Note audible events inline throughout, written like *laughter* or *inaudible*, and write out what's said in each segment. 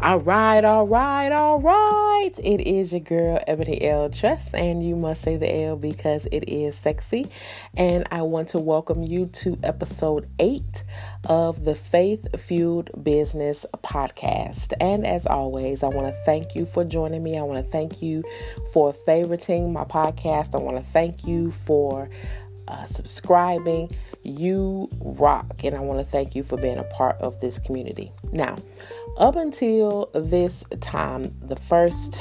All right, all right, all right. It is your girl, Ebony L. Trust, and you must say the L because it is sexy. And I want to welcome you to episode eight of the Faith Fueled Business Podcast. And as always, I want to thank you for joining me. I want to thank you for favoriting my podcast. I want to thank you for uh, subscribing. You rock, and I want to thank you for being a part of this community. Now, up until this time, the first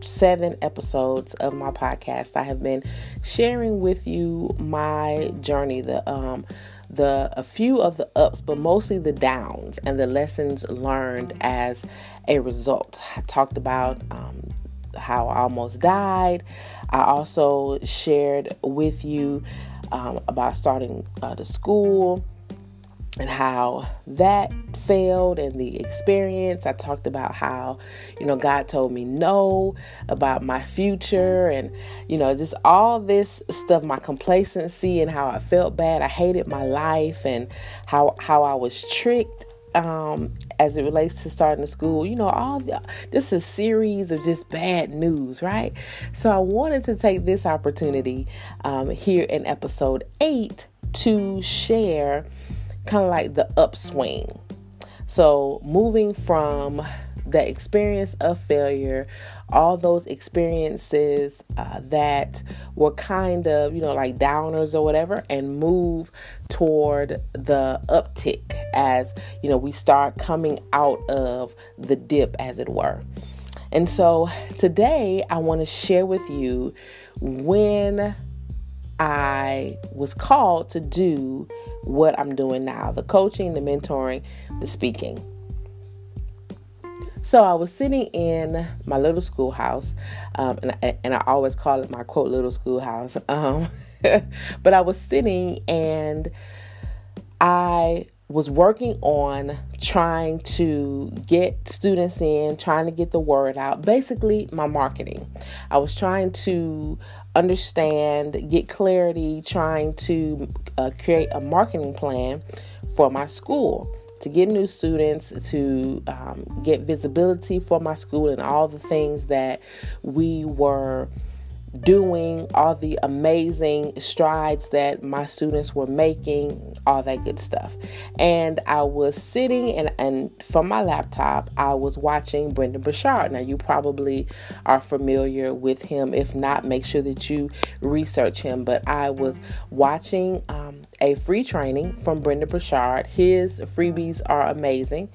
seven episodes of my podcast, I have been sharing with you my journey, the um, the a few of the ups, but mostly the downs and the lessons learned as a result. I talked about um, how I almost died. I also shared with you um, about starting uh, the school and how that failed and the experience. I talked about how, you know, God told me no about my future and, you know, just all this stuff, my complacency and how I felt bad. I hated my life and how how I was tricked um, as it relates to starting the school, you know, all the, this is a series of just bad news, right? So I wanted to take this opportunity um, here in episode eight to share kind of like the upswing. So, moving from the experience of failure, all those experiences uh, that were kind of, you know, like downers or whatever, and move toward the uptick as, you know, we start coming out of the dip, as it were. And so today I want to share with you when I was called to do what I'm doing now the coaching, the mentoring, the speaking. So I was sitting in my little schoolhouse, um, and, I, and I always call it my quote little schoolhouse. *laughs* Um, but I was sitting and I was working on trying to get students in, trying to get the word out, basically my marketing. I was trying to understand, get clarity, trying to uh, create a marketing plan for my school to get new students, to um, get visibility for my school, and all the things that we were doing, all the amazing strides that my students were making, all that good stuff. And I was sitting and, and from my laptop, I was watching Brendon Burchard. Now, you probably are familiar with him. If not, make sure that you research him. But I was watching um, a free training from Brendon Burchard. His freebies are amazing.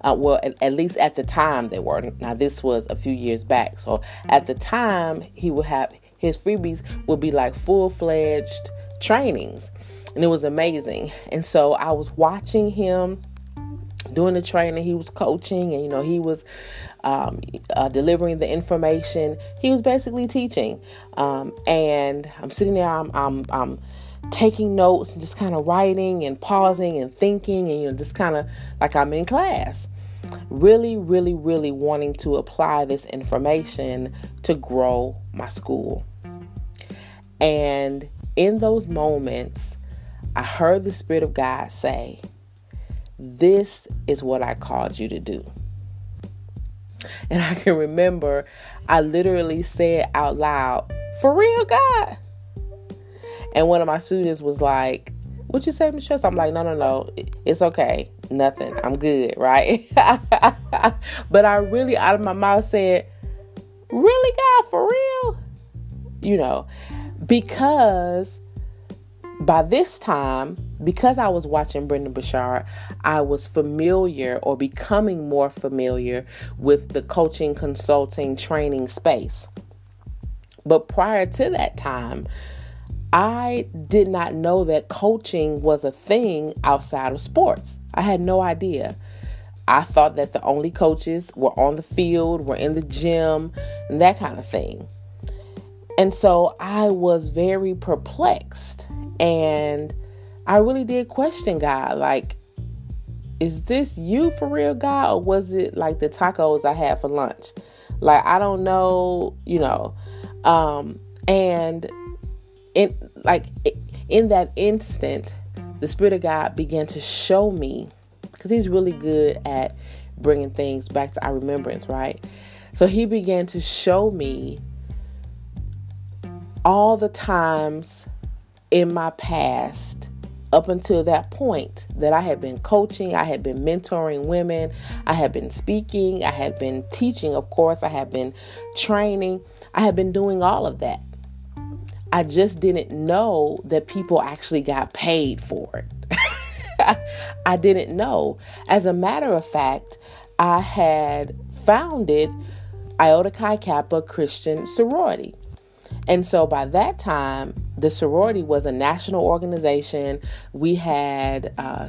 Uh, well, at, at, least at the time they were. Now, this was a few years back. So at the time, he would have his freebies would be like full fledged trainings. And it was amazing. And so I was watching him doing the training, he was coaching, and you know, he was um, uh, delivering the information. He was basically teaching. Um, and I'm sitting there, I'm, I'm, I'm taking notes and just kind of writing and pausing and thinking, and you know, just kind of like I'm in class. Really, really, really wanting to apply this information to grow my school. And in those moments, I heard the Spirit of God say, This is what I called you to do. And I can remember I literally said out loud, For real, God. And one of my students was like, What you say, Miss Trust? I'm like, No, no, no. It's okay. Nothing. I'm good, *laughs* right? but I really, out of my mouth, said, Really, God, for real? You know, because by this time, because I was watching Brendon Burchard, I was familiar or becoming more familiar with the coaching, consulting, training space. But prior to that time, I did not know that coaching was a thing outside of sports. I had no idea. I thought that the only coaches were on the field, were in the gym, and that kind of thing. And so I was very perplexed and I really did question God like, is this you for real, God, or was it like the tacos I had for lunch? Like, I don't know, you know. Um, and in like in that instant, the Spirit of God began to show me because He's really good at bringing things back to our remembrance, right? So he began to show me all the times in my past up until that point that I had been coaching, I had been mentoring women, I had been speaking, I had been teaching, of course, I had been training, I had been doing all of that. I just didn't know that people actually got paid for it. *laughs* I didn't know. As a matter of fact, I had founded Iota Chi Kappa Christian Sorority. And so by that time, the sorority was a national organization. We had uh,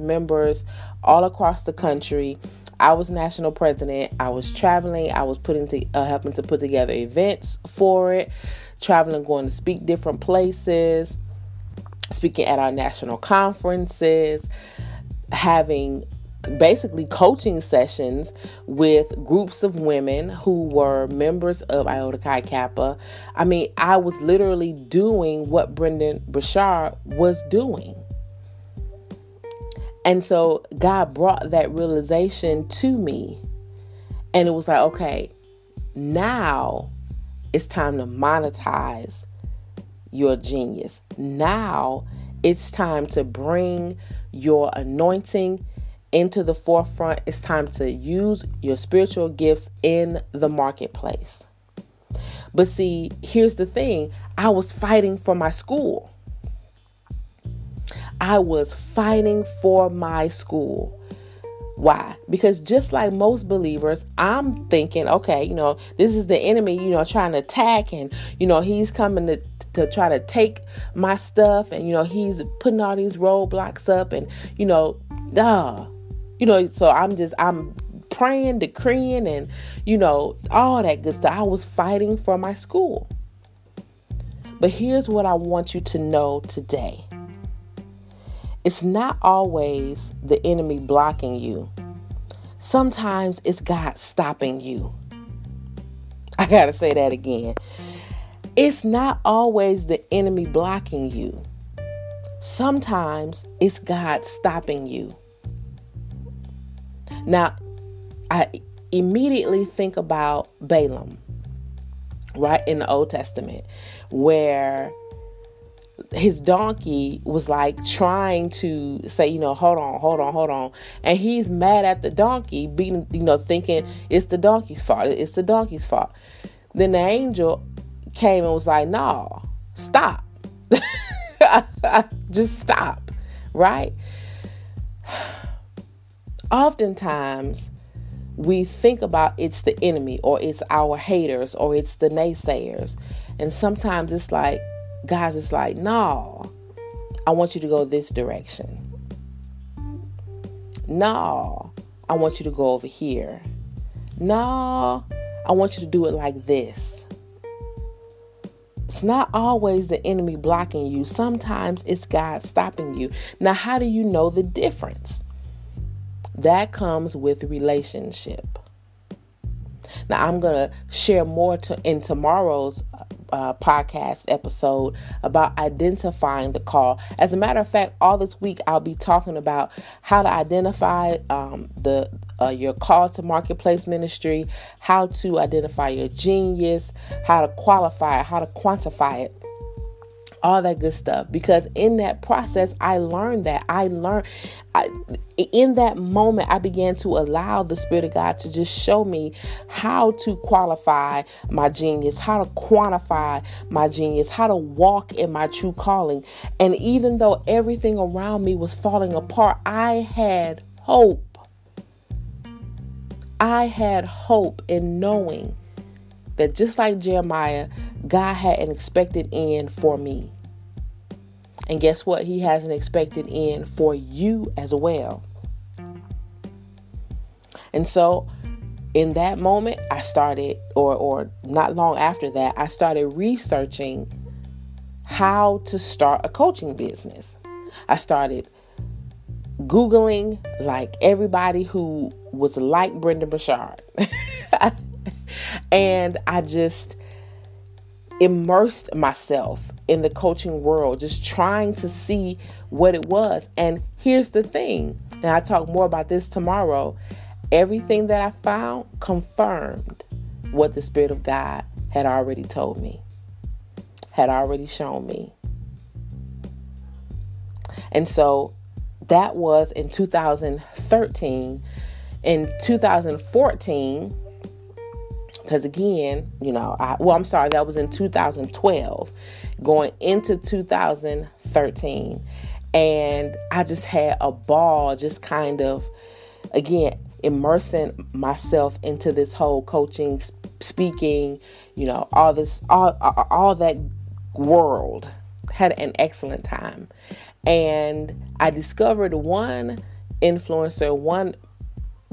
members all across the country. I was national president. I was traveling. I was putting to uh, helping to put together events for it, traveling, going to speak different places, speaking at our national conferences, having basically coaching sessions with groups of women who were members of Iota Chi Kappa. I mean, I was literally doing what Brendon Burchard was doing. And so God brought that realization to me. And it was like, okay, now it's time to monetize your genius. Now it's time to bring your anointing into the forefront. It's time to use your spiritual gifts in the marketplace. But see, here's the thing I was fighting for my school. I was fighting for my school. Why? Because just like most believers, I'm thinking, okay, you know, this is the enemy, you know, trying to attack and, you know, he's coming to, to try to take my stuff and, you know, he's putting all these roadblocks up and, you know, duh you know, so I'm just, I'm praying, decreeing, and, you know, all that good stuff. I was fighting for my school. But here's what I want you to know today it's not always the enemy blocking you, sometimes it's God stopping you. I got to say that again. It's not always the enemy blocking you. Sometimes it's God stopping you. Now, I immediately think about Balaam, right in the Old Testament, where his donkey was like trying to say, you know, hold on, hold on, hold on. And he's mad at the donkey, being, you know, thinking it's the donkey's fault. It's the donkey's fault. Then the angel came and was like, no, stop. *laughs* Just stop. Right? Oftentimes we think about it's the enemy or it's our haters or it's the naysayers. And sometimes it's like, guys, it's like, no, I want you to go this direction. No, I want you to go over here. No, I want you to do it like this. It's not always the enemy blocking you. Sometimes it's God stopping you. Now, how do you know the difference? That comes with relationship. Now, I'm going to share more to, in tomorrow's uh, podcast episode about identifying the call. As a matter of fact, all this week I'll be talking about how to identify um, the uh, your call to marketplace ministry, how to identify your genius, how to qualify it, how to quantify it all that good stuff. Because in that process i learned that. I learned I, in that moment i began to allow the spirit of god to just show me how to qualify my genius how to quantify my genius how to walk in my true calling. And even though everything around me was falling apart i had hope. I had hope in knowing that just like jeremiah God had an expected end for me. And guess what? He has an expected end for you as well. And so in that moment, I started, or, or not long after that, I started researching how to start a coaching business. I started Googling like everybody who was like Brendon Burchard. *laughs* and I just immersed myself in the coaching world, just trying to see what it was. And here's the thing, and I talk more about this tomorrow. everything that I found confirmed what the Spirit of God had already told me, had already shown me. And so that was in 2013. In 2014, because again, you know, I, well, I'm sorry, that was in 2012, going into 2013. And I just had a ball, just kind of, again, immersing myself into this whole coaching, speaking, you know, all this, all, all that world. Had an excellent time. And I discovered one influencer, one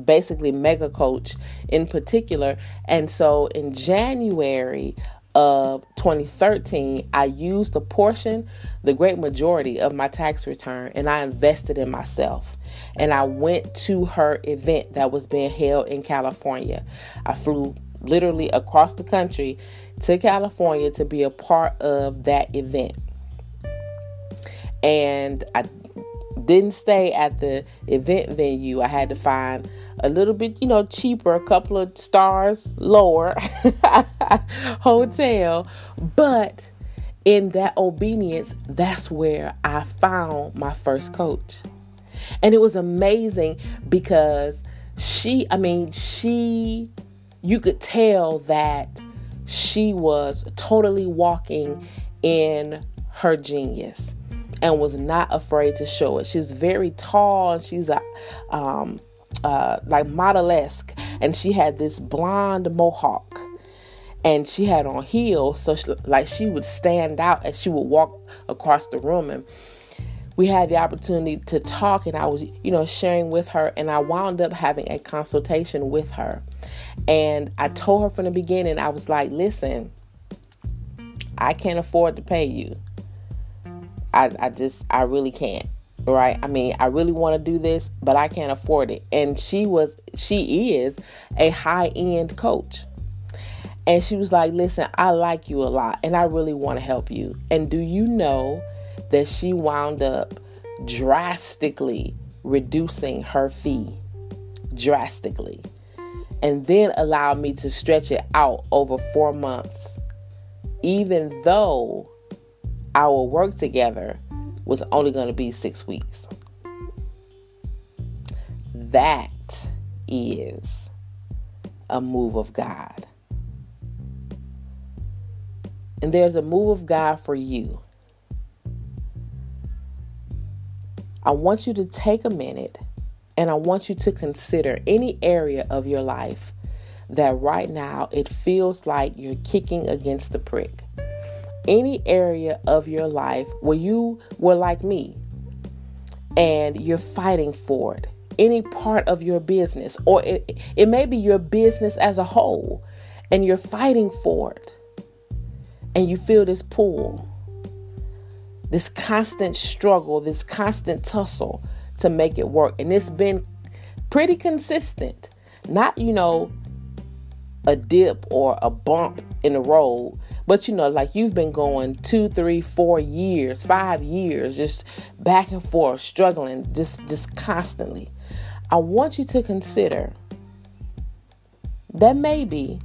basically mega coach in particular. And so in January of 2013, I used a portion, the great majority of my tax return, and I invested in myself. And I went to her event that was being held in California. I flew literally across the country to California to be a part of that event. And I didn't stay at the event venue. I had to find a little bit, you know, cheaper, a couple of stars lower *laughs* hotel. But in that obedience, that's where I found my first coach. And it was amazing because she, I mean, she, you could tell that she was totally walking in her genius and was not afraid to show it. She's very tall and she's a um, uh, like modelesque, and she had this blonde mohawk, and she had on heels, so she, like she would stand out as she would walk across the room, and we had the opportunity to talk, and I was you know sharing with her, and I wound up having a consultation with her, and I told her from the beginning, I was like, listen, I can't afford to pay you. I, I just I really can't right? I mean, I really want to do this, but I can't afford it. And she was, she is a high end coach. And she was like, Listen, I like you a lot and I really want to help you. And do you know that she wound up drastically reducing her fee? Drastically. And then allowed me to stretch it out over four months, even though our work together was only going to be six weeks. That is a move of God. And there's a move of God for you. I want you to take a minute and I want you to consider any area of your life that right now it feels like you're kicking against the prick any area of your life where you were like me and you're fighting for it, any part of your business, or it, it may be your business as a whole, and you're fighting for it, and you feel this pull, this constant struggle, this constant tussle to make it work. And it's been pretty consistent, not, you know, a dip or a bump in the road, but you know, like you've been going two, three, four years, five years, just back and forth, struggling, just just constantly. I want you to consider that maybe,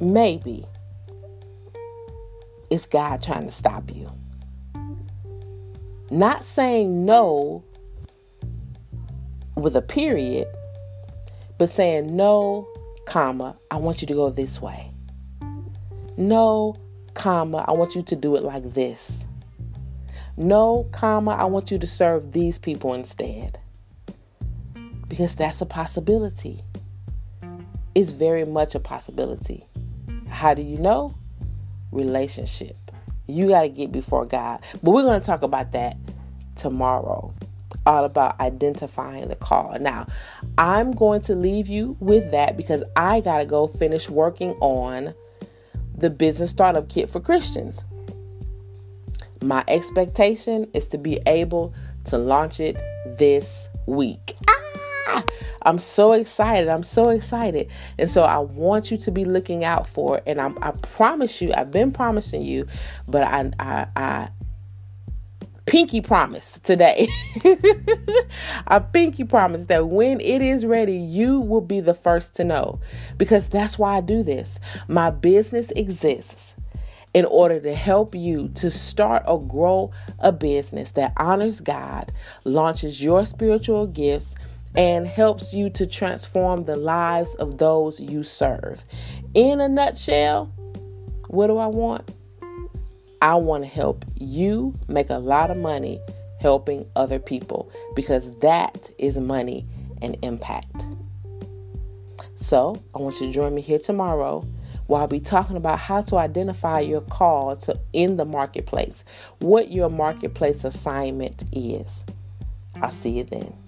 maybe it's God trying to stop you. Not saying no with a period, but saying no, comma, I want you to go this way. No, comma, I want you to do it like this. No, comma, I want you to serve these people instead. Because that's a possibility. It's very much a possibility. How do you know? Relationship. You got to get before God. But we're going to talk about that tomorrow. All about identifying the call. Now, I'm going to leave you with that because I got to go finish working on the business startup kit for Christians. My expectation is to be able to launch it this week. Ah, I'm so excited. I'm so excited. And so I want you to be looking out for it. And I, I promise you, I've been promising you, but I, I, I pinky promise today. *laughs* a pinky promise that when it is ready, you will be the first to know. Because that's why I do this. My business exists in order to help you to start or grow a business that honors God, launches your spiritual gifts, and helps you to transform the lives of those you serve. In a nutshell, what do I want? I want to help you make a lot of money helping other people because that is money and impact. So, I want you to join me here tomorrow where I'll be talking about how to identify your call to in the marketplace, what your marketplace assignment is. I'll see you then.